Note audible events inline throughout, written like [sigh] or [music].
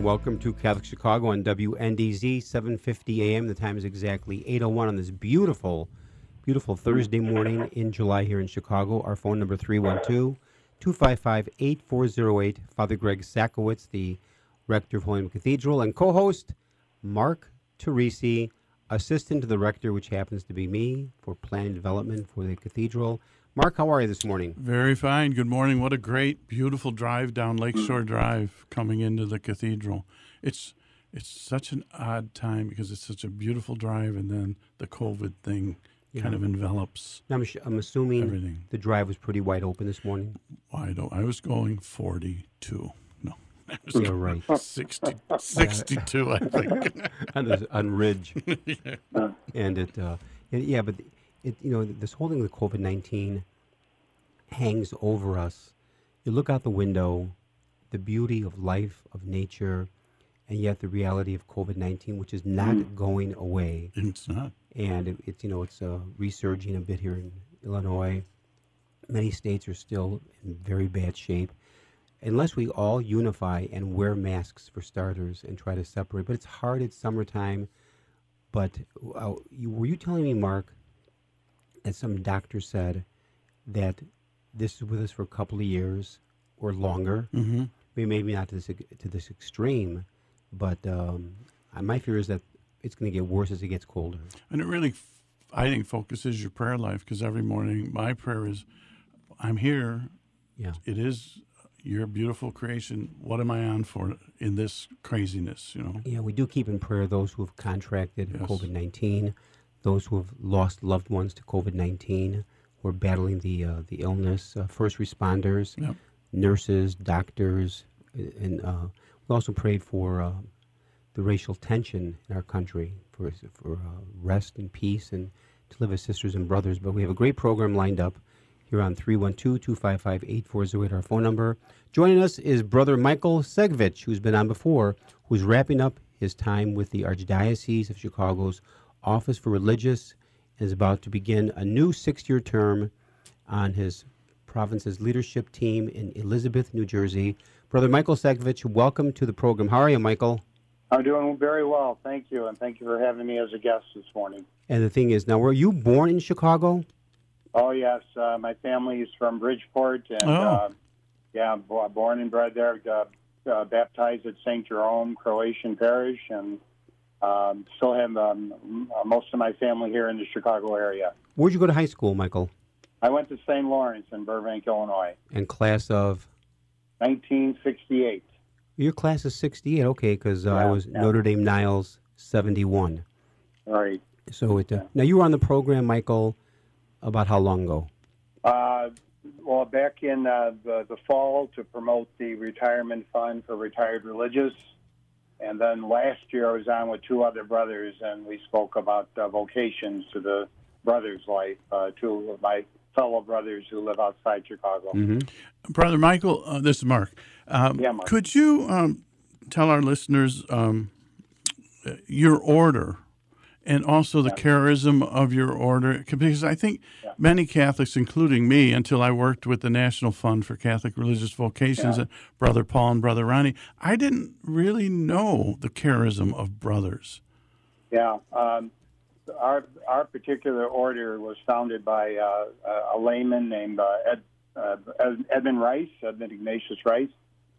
Morning. Welcome to Catholic Chicago on WNDZ 750 AM. The time is exactly 8:01 on this beautiful, beautiful Thursday morning in July here in Chicago. Our phone number 312-255-8408. Father Greg Sakowicz, the rector of Holy Cathedral, and co-host Mark Teresi, assistant to the rector, which happens to be me for planning development for the cathedral. Mark, how are you this morning? Very fine. Good morning. What a great, beautiful drive down Lakeshore Drive coming into the cathedral. It's it's such an odd time because it's such a beautiful drive, and then the COVID thing kind of envelops I'm, sh- I'm assuming everything. the drive was pretty wide open this morning. Wide open. I was going 42. No, [laughs] I was You're going right. 60, 62, I think. on, the, on Ridge, and it, uh, it, yeah, but it, you know, this whole thing with COVID nineteen hangs over us. You look out the window, the beauty of life, of nature, and yet the reality of COVID nineteen, which is not going away, it's not. and it, it's you know it's uh, resurging a bit here in Illinois. Many states are still in very bad shape. Unless we all unify and wear masks for starters and try to separate, but it's hard. It's summertime. But uh, you, were you telling me, Mark, that some doctor said that this is with us for a couple of years or longer? hmm Maybe maybe not to this to this extreme, but um, my fear is that it's going to get worse as it gets colder. And it really, I think, focuses your prayer life because every morning my prayer is, I'm here. Yeah. It is your beautiful creation. What am I on for in this craziness? You know. Yeah, we do keep in prayer those who have contracted Yes. COVID 19, those who have lost loved ones to COVID 19, who are battling the, uh, the illness, uh, first responders, Yep. nurses, doctors, and uh, we also prayed for uh, the racial tension in our country, for, for uh, rest and peace, and to live as sisters and brothers. But we have a great program lined up here on 312 255 8408, our phone number. Joining us is Brother Michael Segvich, who's been on before, who's wrapping up his time with the Archdiocese of Chicago's Office for Religious and is about to begin a new six year term on his province's leadership team in Elizabeth, New Jersey. Brother Michael Segvich, welcome to the program. How are you, Michael? I'm doing very well, thank you, and thank you for having me as a guest this morning. And the thing is, now, were you born in Chicago? Oh yes, uh, my family is from Bridgeport, and Oh. uh, yeah, born and bred there. Uh, uh, baptized at St. Jerome Croatian Parish, and um, still have um, uh, most of my family here in the Chicago area. Where'd you go to high school, Michael? I went to St. Lawrence in Burbank, Illinois, And class of 1968. your class is 68, okay, because uh, I was yeah. Notre Dame Niles 71. All right. So it uh, now you were on the program, Michael, about how long ago? Uh, well, back in uh, the, the fall to promote the retirement fund for retired religious. And then last year I was on with two other brothers and we spoke about uh, vocations to the brothers' life, uh, two of my fellow brothers who live outside Chicago. Mm-hmm. Brother Michael, uh, this is Mark. Um, Yeah, Mark. Could you um, tell our listeners um, uh, your order and also the charism of your order? Because I think many Catholics, including me, until I worked with the National Fund for Catholic Religious Vocations, and Brother Paul and Brother Ronnie, I didn't really know the charism of brothers. Yeah. Um, our, our particular order was founded by uh, a layman named uh, Ed, uh, Edmund Rice, Edmund Ignatius Rice,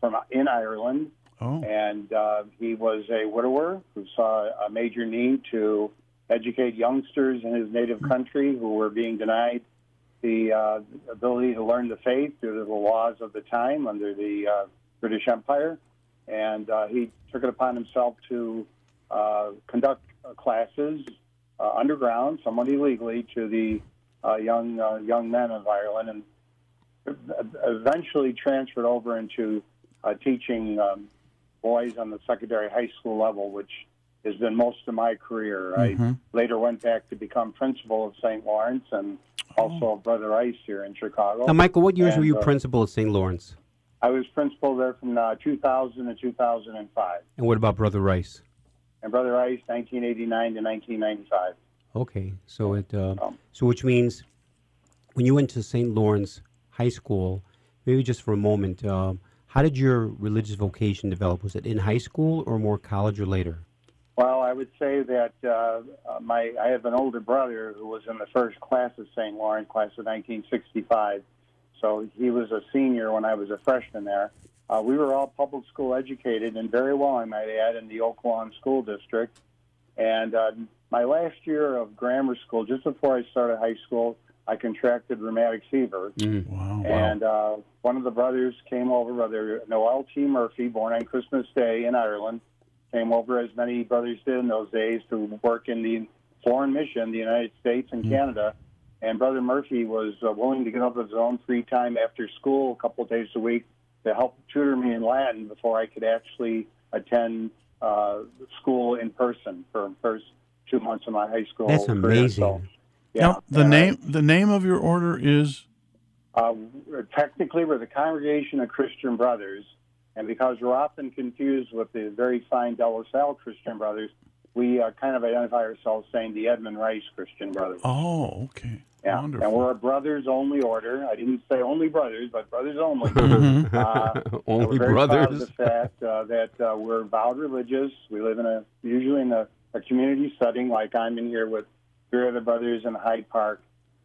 from in Ireland. Oh, and uh, he was a widower who saw a major need to educate youngsters in his native country who were being denied the uh, ability to learn the faith due to the laws of the time under the uh, British Empire, and uh, he took it upon himself to uh, conduct uh, classes uh, underground, somewhat illegally, to the young young men of Ireland, and eventually transferred over into teaching um, boys on the secondary high school level, which has been most of my career. Mhm. I later went back to become principal of St. Lawrence and also of Brother Rice here in Chicago. Now, Michael, what years were you uh, principal at St. Lawrence? I was principal there from uh, 2000 to 2005, And what about Brother Rice? and Brother Rice 1989 to 1995. Okay, so it uh, Um, so which means when you went to St. Lawrence High School, maybe just for a moment, uh, how did your religious vocation develop? Was it in high school or more college or later? Well, I would say that uh, uh, my I have an older brother who was in the first class of St. Lawrence, class of 1965. So he was a senior when I was a freshman there. Uh, we were all public school educated and very well, I might add, in the Oak Lawn School District. And uh, my last year of grammar school, just before I started high school, I contracted rheumatic fever. Wow. And uh, one of the brothers came over, Brother Noel T. Murphy, born on Christmas Day in Ireland, came over as many brothers did in those days to work in the foreign mission, the United States and Canada. And Brother Murphy was uh, willing to give up his own free time after school a couple of days a week to help tutor me in Latin before I could actually attend uh, school in person for the first two months of my high school. That's career. amazing. So, yeah. Now, the And name the name of your order is uh, technically, we're the Congregation of Christian Brothers, and because we're often confused with the very fine De La Salle Christian Brothers, we uh, kind of identify ourselves saying the Edmund Rice Christian Brothers. Oh, okay. yeah, Wonderful. and we're a brothers only order. I didn't say only brothers, but brothers only. [laughs] Mhm. Uh, [laughs] Only we're very proud of brothers. the fact uh, that uh, we're vowed religious. We live in a usually in a, a community setting, like I'm in here with three other brothers in Hyde Park,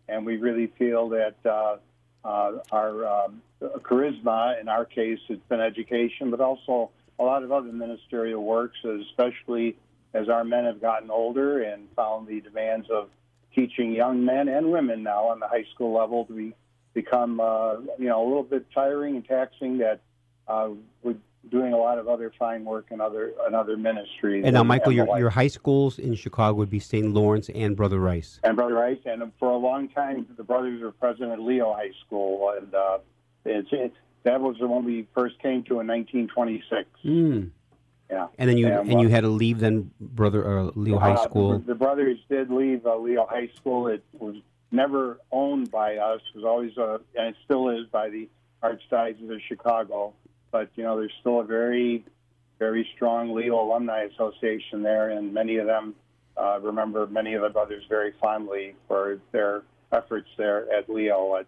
and we really feel that uh, uh, our um, charisma, in our case, it's been education, but also a lot of other ministerial works, especially as our men have gotten older and found the demands of teaching young men and women now on the high school level to be become uh, you know a little bit tiring and taxing. That uh, we're doing a lot of other fine work and other and other ministries. And now, Michael, the your, your high schools in Chicago would be St. Lawrence and Brother Rice. and Brother Rice, and for a long time, the brothers were president at Leo High School, and uh, it's, it's that was the one we first came to in 1926. Mm. Yeah. And then you Yeah, and you had to leave then, Brother uh, Leo High Uh, School. The, the brothers did leave uh, Leo High School. It was never owned by us. It was always, uh, and it still is, by the Archdiocese of Chicago. But you know, there's still a very, very strong Leo Alumni Association there, and many of them uh, remember many of the brothers very fondly for their efforts there at Leo at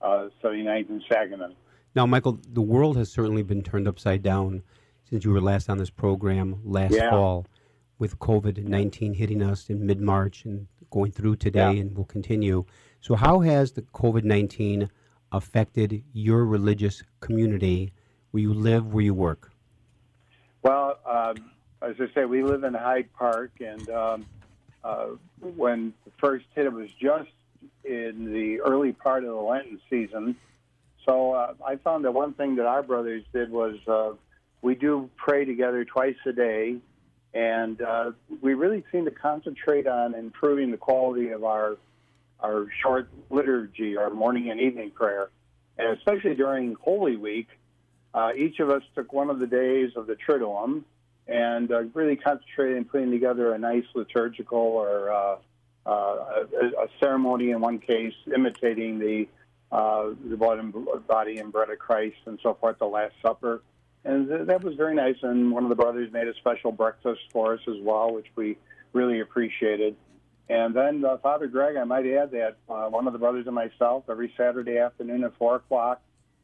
uh, 79th and Saginaw. Now, Michael, the world has certainly been turned upside down since you were last on this program last Yeah. fall, with COVID nineteen hitting us in mid March and going through today, Yeah. and will continue. So, how has the COVID nineteen affected your religious community where you live, where you work? Well, um, as I say, we live in Hyde Park, and um, uh, when the first hit, it was just in the early part of the Lenten season. So uh, I found that one thing that our brothers did was uh, we do pray together twice a day, and uh, we really seem to concentrate on improving the quality of our our short liturgy, our morning and evening prayer, and especially during Holy Week uh, each of us took one of the days of the Triduum and uh, really concentrated in putting together a nice liturgical or uh, a, a ceremony in one case, imitating the uh, the blood and body and bread of Christ and so forth, the Last Supper. And th- that was very nice. And one of the brothers made a special breakfast for us as well, which we really appreciated. And then uh, Father Greg, I might add that uh, one of the brothers and myself, every Saturday afternoon at 4 o'clock,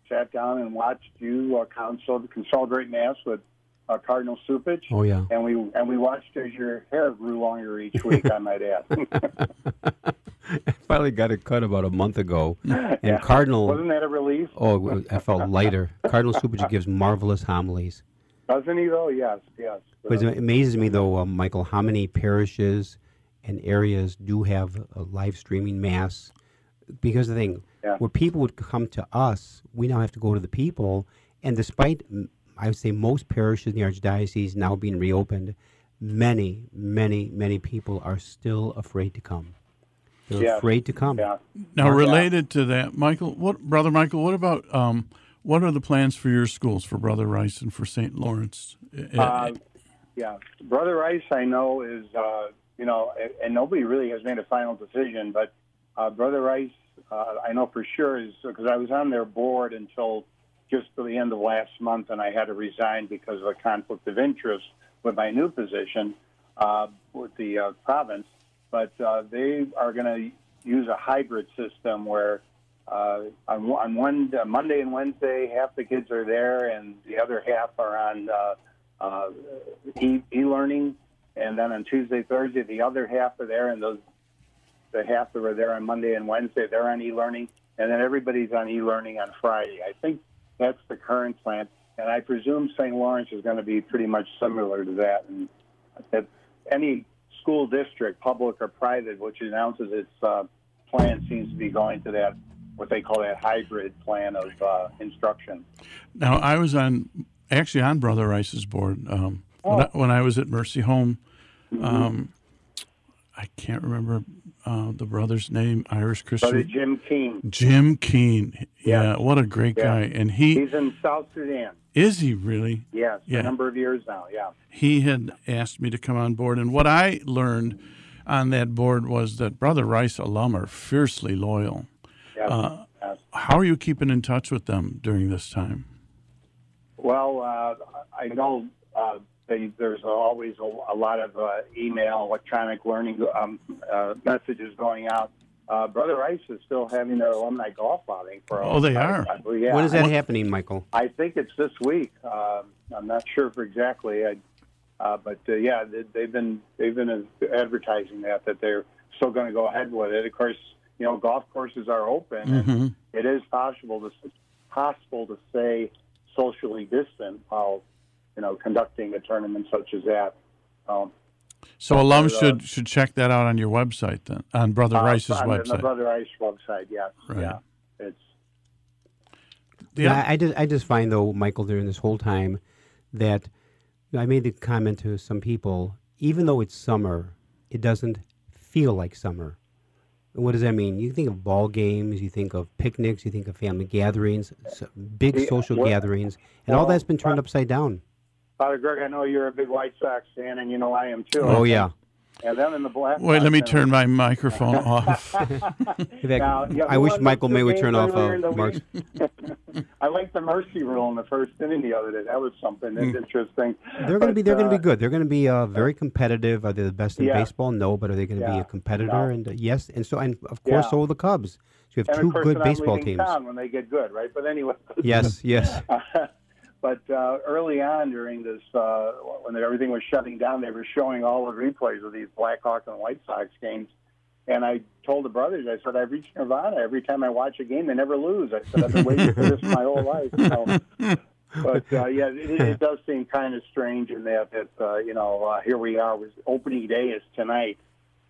sat down and watched you uh, consol- celebrate Mass with uh, Cardinal Cupich. Oh yeah. And we and we watched as your hair grew longer each week. I might add. [laughs] I finally got it cut about a month ago, [laughs] and Yeah. Cardinal. Wasn't that a relief? Oh, I felt lighter. Cardinal Cupich [laughs] gives marvelous homilies. Doesn't he though? Yes, yes. But it amazes me, though, um, Michael, how many parishes and areas do have a live streaming mass because the thing Yeah. where people would come to us, we now have to go to the people. And despite, I would say, most parishes in the archdiocese now being reopened, many, many, many people are still afraid to come. They're Yes. afraid to come. Yeah. Now, Yeah. related to that, Michael, what brother Michael, what about um, what are the plans for your schools for Brother Rice and for St. Lawrence? Uh, yeah, Brother Rice, I know is uh, you know, and, and nobody really has made a final decision, but uh, Brother Rice, uh, I know for sure is because I was on their board until just to the end of last month, and I had to resign because of a conflict of interest with my new position uh, with the uh, province. But uh, they are going to use a hybrid system where uh, on, on one uh, Monday and Wednesday, half the kids are there, and the other half are on uh, e- e-learning, and then on Tuesday, Thursday, the other half are there, and those the half that were there on Monday and Wednesday, they're on e-learning, and then everybody's on e-learning on Friday. I think that's the current plan, and I presume St. Lawrence is going to be pretty much similar to that, and that any school district, public or private, which announces its uh, plan, seems to be going to that what they call that hybrid plan of uh, instruction. Now, I was on actually on Brother Rice's board um, when, I, when I was at Mercy Home. Um, I can't remember uh, the brother's name, Irish Christian. Brother. Jim Keene, Jim Keene. Yeah, Yeah. what a great Yeah. guy. And he he's in South Sudan. is he really? Yes, Yeah. a number of years now. Yeah. he had asked me to come on board. And what I learned on that board was that Brother Rice alum are fiercely loyal. Yes. Uh, yes. How are you keeping in touch with them during this time? Well, uh, I know uh, they, there's always a, a lot of uh, email, electronic learning um, uh, messages going out. Uh, Brother Rice is still having their alumni golf outing for. Oh, they I- are? I believe- yeah. When is that I, happening, Michael? I think it's this week. Um I'm not sure for exactly, I, uh, but uh, yeah, they, they've been they've been advertising that that they're still going to go ahead with it. Of course, you know, golf courses are open, and hmm it is possible to possible to stay socially distant while you know conducting a tournament such as that. Um, So alums uh, should should check that out on your website then, on Brother Rice's uh, on the- The website. Brother Rice website, yes, Right. yeah, it's Yeah, I, I just I just find though, Michael, during this whole time, that I made the comment to some people. Even though it's summer, it doesn't feel like summer. What does that mean? You think of ball games, you think of picnics, you think of family gatherings, so big Yeah, social well- gatherings, and all that's been turned upside down. Father Greg. I know you're a big White Sox fan, and you know I am too. Oh yeah. And then in the black. Wait, let me Sox, turn my microphone [laughs] off. Now, yeah, I wish Michael May would turn off uh, Mark's. [laughs] I like the mercy rule in the first inning the other day. That was something that's interesting. Hmm. They're going to be. They're going to uh, be good. They're going to be uh, very competitive. Are they the best in Yeah. baseball? No, but are they going to be a competitor? No. And uh, yes, and so and of course Yeah. so will the Cubs. So you have And two good I'm baseball teams. town when they get good, right? But anyway. Yes, yes. [laughs] but uh, early on during this, uh, when everything was shutting down, they were showing all the replays of these Blackhawks and White Sox games. And I told the brothers, I said, I've reached Nirvana. Every time I watch a game, they never lose. I said, I've been waiting for this my whole life. So, but uh, yeah, it, it does seem kind of strange in that that uh, you know uh, here we are. Was opening day is tonight,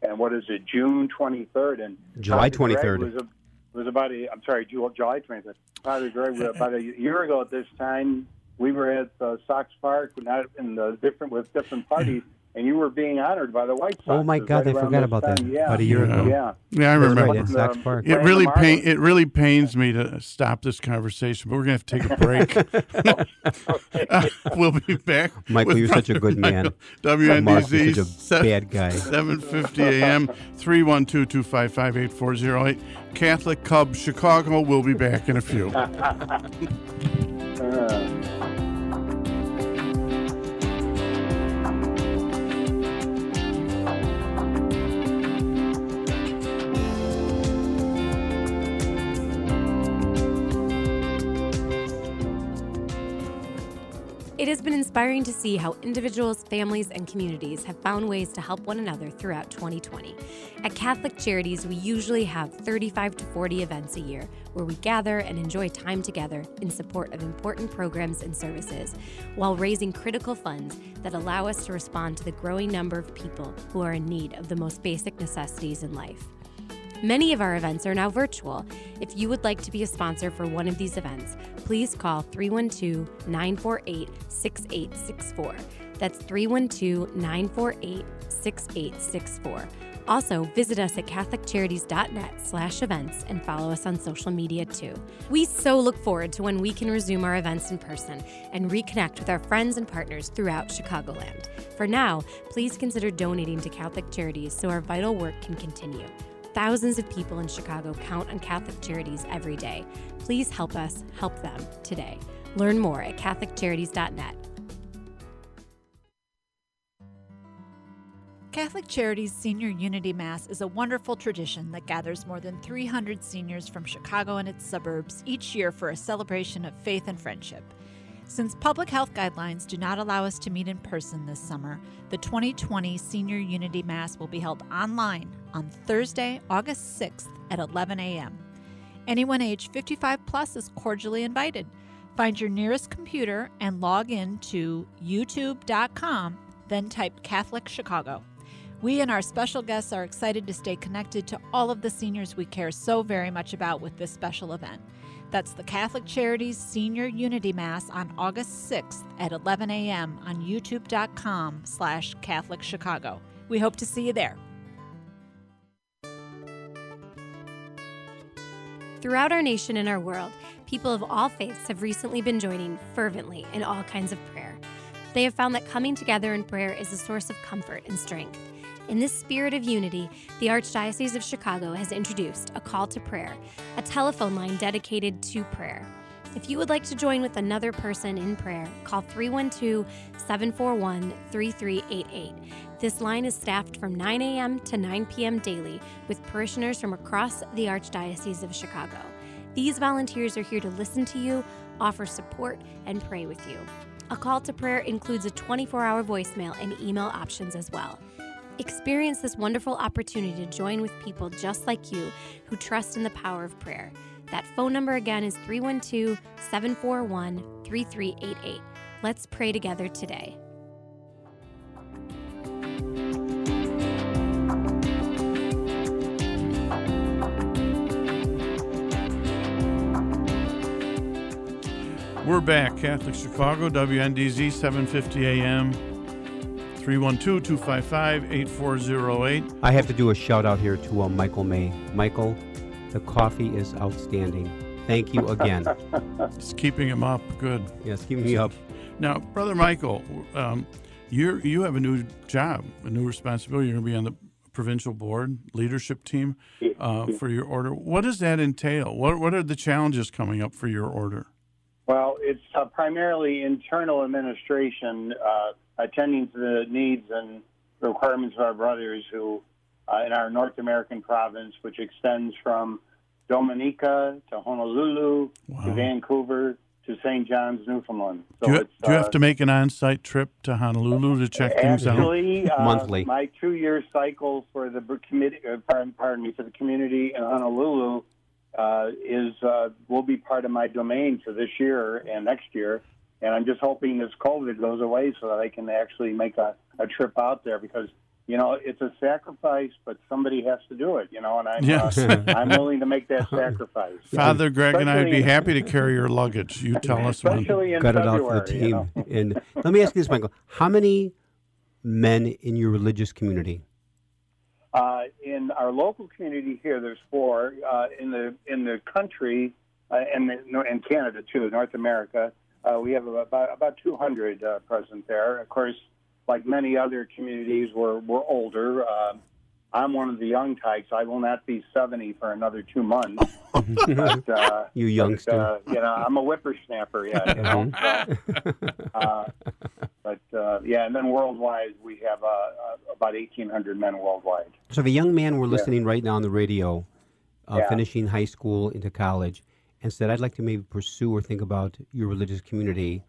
and what is it? June twenty third and July 23rd. was a, was about a I'm sorry, July twenty third. Father Greg, about a year ago at this time, we were at uh, Sox Park, not in the different with different parties, and you were being honored by the White Sox. Oh my God, right I forgot this about that. Yeah, About a year ago. yeah. Yeah, I remember. right, Sox Park. It really pain, it really pains me to stop this conversation, but we're gonna have to take a break. Uh, [laughs] [laughs] we'll be back. Michael, you're such a good man. Mark is WNDZ such a bad guy. 750 AM 312-255-8408. Catholic Cub Chicago. We'll be back in a few. Uh, [laughs] It has been inspiring to see how individuals, families, and communities have found ways to help one another throughout 2020. At Catholic Charities, we usually have 35 to 40 events a year where we gather and enjoy time together in support of important programs and services, while raising critical funds that allow us to respond to the growing number of people who are in need of the most basic necessities in life. Many of our events are now virtual. If you would like to be a sponsor for one of these events, please call 312 948 6864. That's 312 948 6864 also, visit us at catholiccharities.net slash events and follow us on social media too. We so look forward to when we can resume our events in person and reconnect with our friends and partners throughout Chicagoland. For now, please consider donating to Catholic Charities so our vital work can continue. Thousands of people in Chicago count on Catholic Charities every day. Please help us help them today. Learn more at catholiccharities.net. Catholic Charities Senior Unity Mass is a wonderful tradition that gathers more than 300 seniors from Chicago and its suburbs each year for a celebration of faith and friendship. Since public health guidelines do not allow us to meet in person this summer, the 2020 Senior Unity Mass will be held online on Thursday, August 6th at 11 a.m. Anyone age 55 plus is cordially invited. Find your nearest computer and log in to youtube.com, then type Catholic Chicago. We and our special guests are excited to stay connected to all of the seniors we care so very much about with this special event. That's the Catholic Charities Senior Unity Mass on August 6th at 11 a.m. on youtube.com slash Catholic Chicago. We hope to see you there. Throughout our nation and our world, people of all faiths have recently been joining fervently in all kinds of prayer. They have found that coming together in prayer is a source of comfort and strength. In this spirit of unity, the Archdiocese of Chicago has introduced a call to prayer, a telephone line dedicated to prayer. If you would like to join with another person in prayer, call 312 741 3388. This line is staffed from 9 a.m. to 9 p.m. daily with parishioners from across the Archdiocese of Chicago. These volunteers are here to listen to you, offer support, and pray with you. A call to prayer includes a 24 hour voicemail and email options as well. Experience this wonderful opportunity to join with people just like you who trust in the power of prayer. That phone number again is 312 741 3388. Let's pray together today. We're back, Catholic Chicago, WNDZ 750 AM. 312 255 8408. I have to do a shout out here to uh, Michael May. Michael, the coffee is outstanding. Thank you again. [laughs] It's keeping him up. Good. yes, keep me up. Now, Brother Michael, um, you you have a new job, a new responsibility. You're going to be on the provincial board leadership team uh, for your order. What does that entail? What what are the challenges coming up for your order? Well, it's uh, primarily internal administration, uh, attending to the needs and requirements of our brothers who, uh, in our North American province, which extends from Dominica to Honolulu to Vancouver to St. John's, Newfoundland. So Do you, it's, do you have uh, to make an on-site trip to Honolulu to check things out? Actually, uh, Monthly. My two-year cycle for the br- committee, uh, pardon, pardon me, for the community in Honolulu uh, is uh, will be part of my domain for this year and next year. And I'm just hoping this COVID goes away so that I can actually make a, a trip out there because you know it's a sacrifice, but somebody has to do it. You know, and I'm Yes. uh, [laughs] I'm willing to make that [laughs] sacrifice. Father Greg and I would be Especially- happy to carry your luggage. You tell us when. Especially in Got it out February. for the you team. know. And let me ask you this, Michael. How many men in your religious community? Uh, in our local community here, there's four. Uh, in the in the country, uh, and the, in Canada too, North America, uh, we have about about 200 uh, present there. Of course, like many other communities, we're we're older. Uh, I'm one of the young types. I will not be 70 for another two months. [laughs] but, uh, You but, youngster. uh, you know, I'm a whippersnapper. Yeah. You know? so, uh, but uh, yeah, and then worldwide, we have uh, uh, about 1,800 men worldwide. So if a young man were listening right now on the radio, uh, Yeah. finishing high school into college, and said, "I'd like to maybe pursue or think about your religious community,"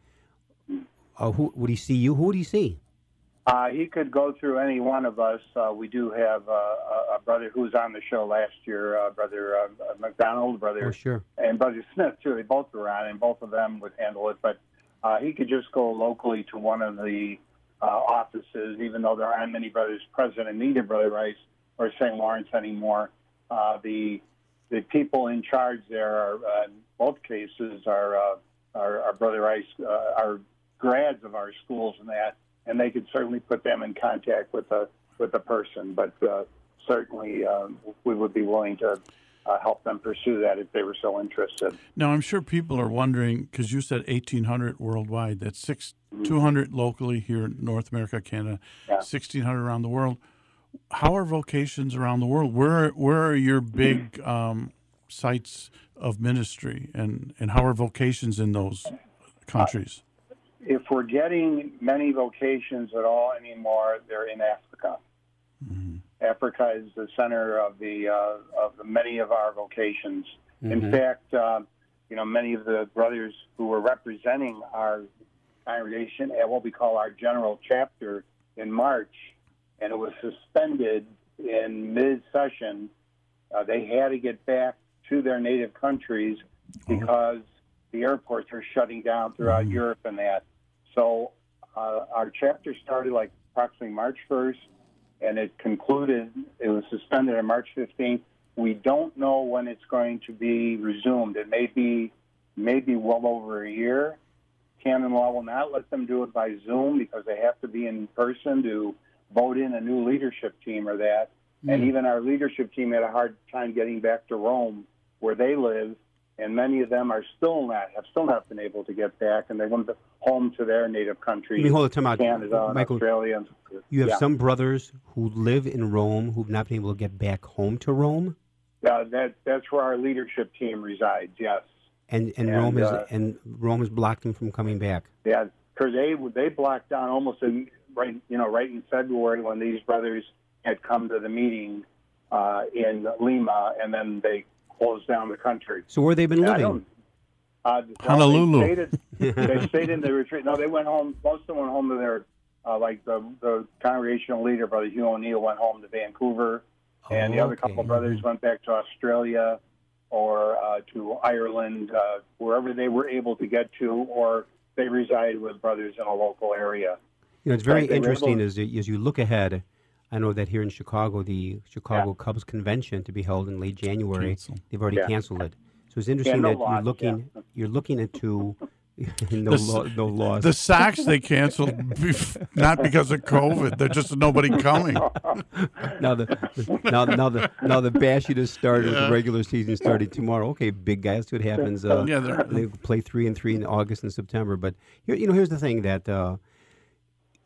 uh, who would he see you? Who would he see? Uh, he could go through any one of us. Uh, we do have uh, a, a brother who was on the show last year, uh, brother uh, McDonald, brother Oh, sure. and brother Smith too. They both were on, and both of them would handle it. But uh, he could just go locally to one of the uh, offices, even though there aren't many brothers present in either Brother Rice or St. Lawrence anymore. uh, the the people in charge there are, uh, in both cases, are uh, our, our brother Rice, uh, are grads of our schools and that, and they could certainly put them in contact with a with a person. But uh, certainly, um, we would be willing to uh, help them pursue that if they were so interested. Now, I'm sure people are wondering because you said 1,800 worldwide. That's six 200 locally here in North America, Canada, Yeah. 1,600 around the world. How are vocations around the world? Where where are your big um, sites of ministry, and and how are vocations in those countries? If we're getting many vocations at all anymore, they're in Africa. Africa is the center of the uh, of the many of our vocations. In fact, uh, you know, many of the brothers who were representing our congregation at what we call our general chapter in March, and it was suspended in mid-session. Uh, they had to get back to their native countries because the airports are shutting down throughout Europe and that. So uh, our chapter started like approximately March 1st, and it concluded. It was suspended on March 15th. We don't know when it's going to be resumed. It may be maybe well over a year. Canon law will not let them do it by Zoom because they have to be in person to vote in a new leadership team or that. And even our leadership team had a hard time getting back to Rome, where they live, and many of them are still not have still not been able to get back, and they went home to their native country, hold the time out. Canada, Michael, Australia. And, you have yeah. some brothers who live in Rome who've not been able to get back home to Rome, Uh, that that's where our leadership team resides. Yes. and, and, And, Rome is uh, and Rome has blocked them from coming back. Yeah, because they they blocked down almost right you know right in February when these brothers had come to the meeting uh, in Lima, and then they closed down the country. So where they've been Yeah, living? don't- Uh, well, Honolulu. They stayed, at, [laughs] they stayed in the retreat. No, they went home. Most of them went home to their uh, like the the congregational leader, brother Hugh O'Neill, went home to Vancouver, and the Oh, other couple of brothers went back to Australia or uh, to Ireland, uh, wherever they were able to get to, or they reside with brothers in a local area. You know, it's very Right, they were interesting as, as you look ahead. I know that here in Chicago, the Chicago Cubs convention to be held in late January, Cancel. they've already Yeah. canceled it. So it's interesting no that loss, you're looking yeah. you're looking into [laughs] no The s- lo- no loss. The Sox they canceled bef- not because of COVID. There's just nobody coming. [laughs] now the, the now now the now the bash just started. The regular season starting tomorrow. Okay, big guys. That's what happens. Uh, Yeah, they're- they play three and three in August and September. But here, you know, here's the thing that uh,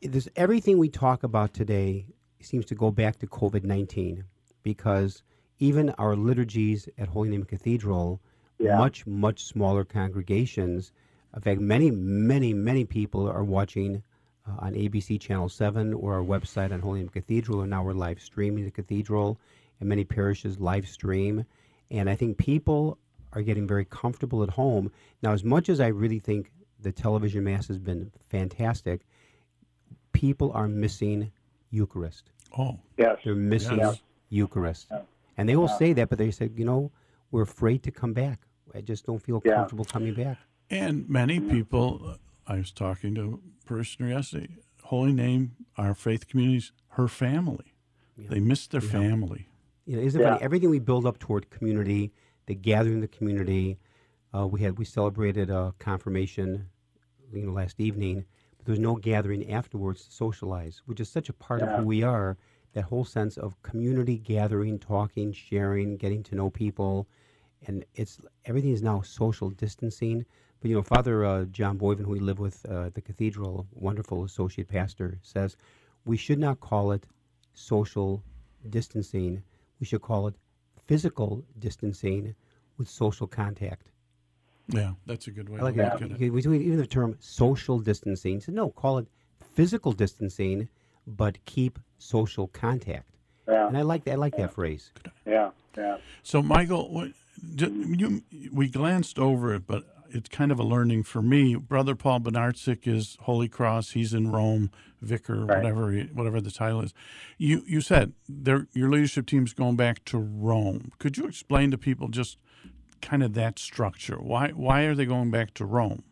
this everything we talk about today seems to go back to COVID nineteen because even our liturgies at Holy Name Cathedral, Yeah. much much smaller congregations. In fact, many many many people are watching uh, on ABC Channel 7 or our website on Holy Name Cathedral, and now we're live streaming the cathedral, and many parishes live stream. And I think people are getting very comfortable at home. Now, as much as I really think the television mass has been fantastic, people are missing Eucharist. Oh, Yes. They're missing Yes. Eucharist. And they will say that, but they said, you know, we're afraid to come back. I just don't feel Yeah. comfortable coming back. and many people. uh, I was talking to a parishioner yesterday. Holy Name, our faith communities, her family. They miss their family. You know, isn't it Yeah. funny? Everything we build up toward community, the gathering of the community. Uh, we had we celebrated a confirmation, you know, last evening. But there was no gathering afterwards to socialize, which is such a part of who we are. That whole sense of community gathering, talking, sharing, getting to know people, and it's everything is now social distancing. But you know, Father uh, John Boyven, who we live with uh, at the cathedral, wonderful associate pastor, says we should not call it social distancing. We should call it physical distancing with social contact. Yeah, that's a good way I like to that. look at it. We do even the term social distancing. He said, no, call it physical distancing, but keep social contact. Yeah. And I like that. I like that phrase. Yeah. Yeah. So, Michael, what, ju- you, we glanced over it, but it's kind of a learning for me. Brother Paul Bednarczyk is Holy Cross. He's in Rome, vicar, Right. whatever he- whatever the title is. You you said their your leadership team's going back to Rome. Could you explain to people just kind of that structure? Why why are they going back to Rome?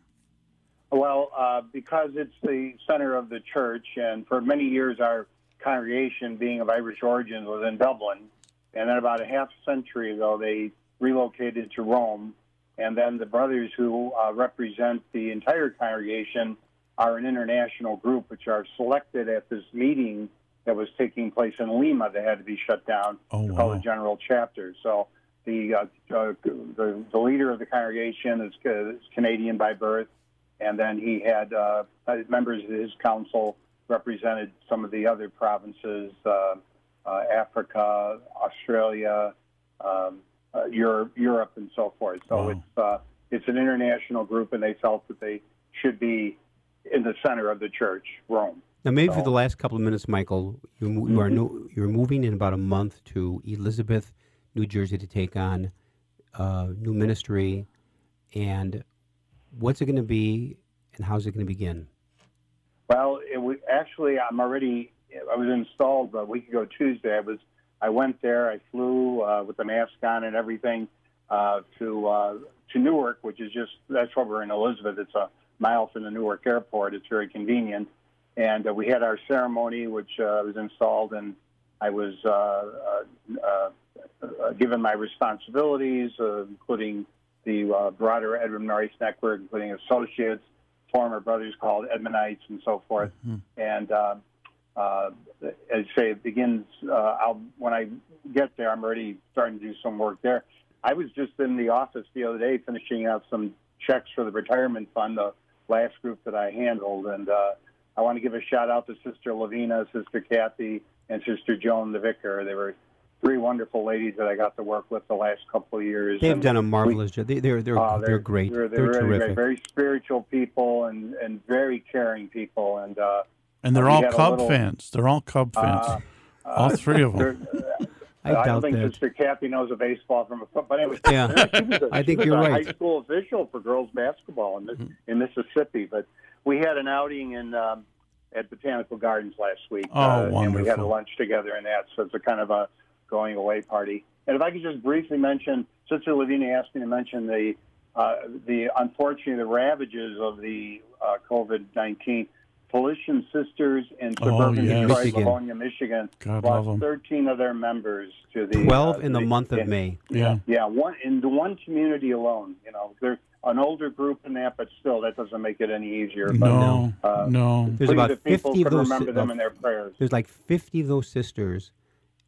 Well, uh, because it's the center of the church, and for many years our congregation, being of Irish origin, was in Dublin, And then about a half century ago, they relocated to Rome. And then the brothers who uh, represent the entire congregation are an international group, which are selected at this meeting that was taking place in Lima that had to be shut down Oh, called wow. the general chapter. So the, uh, uh, the the leader of the congregation is, uh, is Canadian by birth, and then he had uh, members of his council represented some of the other provinces, uh, uh, Africa, Australia, um, uh, Europe, Europe, and so forth. So Wow. it's uh, it's an international group, and they felt that they should be in the center of the church, Rome. Now, maybe for the last couple of minutes, Michael, you, you are no, you're moving in about a month to Elizabeth, New Jersey, to take on uh, new ministry. And what's it going to be, and how's it going to begin? Well, it was, actually, I'm already. I was installed a week ago Tuesday. I was. I went there. I flew uh, with the mask on and everything uh, to uh, to Newark, which is just that's where we're in Elizabeth. It's a mile from the Newark airport. It's very convenient. And uh, we had our ceremony, which uh, was installed, and I was uh, uh, uh, uh, given my responsibilities, uh, including the uh, broader Edmund Rice Network, including associates, former brothers called Edmondites, and so forth. And uh, uh, as I say, it begins. Uh, I'll, when I get there, I'm already starting to do some work there. I was just in the office the other day finishing out some checks for the retirement fund, the last group that I handled, and uh, I want to give a shout out to Sister Lavina, Sister Kathy, and Sister Joan, the vicar. They were three wonderful ladies that I got to work with the last couple of years. They've and done a marvelous job. They, they're they're uh, they're, great. They're, They're, really terrific. great, very spiritual people and, and very caring people. And uh, And they're all had Cub little- fans. They're all Cub fans. uh, all three of [laughs] them. [laughs] I I, doubt don't think that. Sister Kathy knows a baseball from a football. But anyway, Yeah. [laughs] she was a, I think she was you're a right. high school official for girls basketball in, this, in Mississippi. But we had an outing in um, at Botanical Gardens last week. Oh, uh, And we had a lunch together and that. So it's a kind of a going away party. And if I could just briefly mention, Sister Lavina asked me to mention the uh, the unfortunately the ravages of the uh, COVID nineteen. Felician Sisters in Oh, suburban yes. Detroit, Michigan. Livonia, Michigan, God love lost 'em. 13 of their members to the Twelve uh, in the to month of yeah, May. Yeah. Yeah, one in the one community alone. You know, they're an older group in that, but still, that doesn't make it any easier. But, No, uh, no. There's about if fifty of those. remember them uh, in their prayers. There's like 50 of those sisters,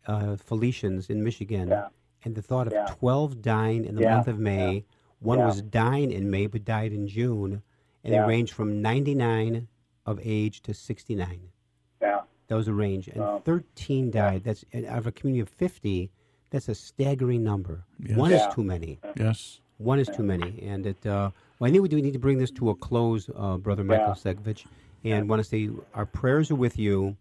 uh, Felicians in Michigan, Yeah. and the thought of Yeah. 12 dying in the Yeah. month of May. One Yeah. was dying in May but died in June, and Yeah. they ranged from 99 of age to 69. Yeah, That was the range, and Wow. 13 died. That's out of a community of 50. That's a staggering number. Yes. One Yeah. is too many. Yes. One is too many, and it. Uh, well, I think we do need to bring this to a close, uh, Brother Michael Yeah. Segvich, and want to say our prayers are with you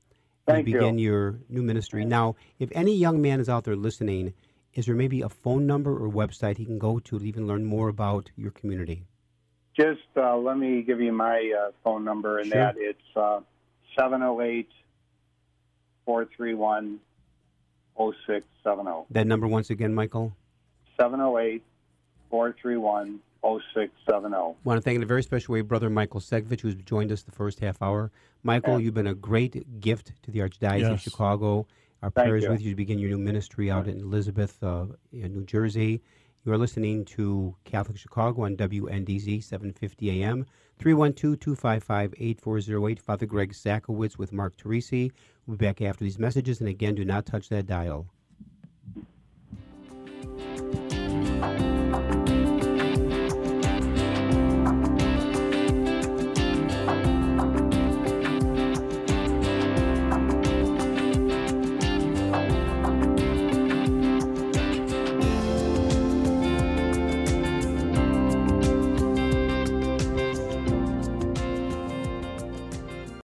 Thank you you. begin your new ministry. Now, if any young man is out there listening, is there maybe a phone number or website he can go to to even learn more about your community? just uh, let me give you my uh, phone number, and Sure. that it's uh, 708 431 0670. That number once again, Michael. 708 431 0670. I want to thank in a very special way Brother Michael Segvich, who's joined us the first half hour. Michael, Yeah. you've been a great gift to the Archdiocese of Chicago. Our Thank prayers you. with you to begin your new ministry out in Elizabeth, uh, in New Jersey. You are listening to Catholic Chicago on WNDZ 750 AM, 312-255-8408. Father Greg Sakowicz with Mark Teresi. We'll be back after these messages. And again, do not touch that dial.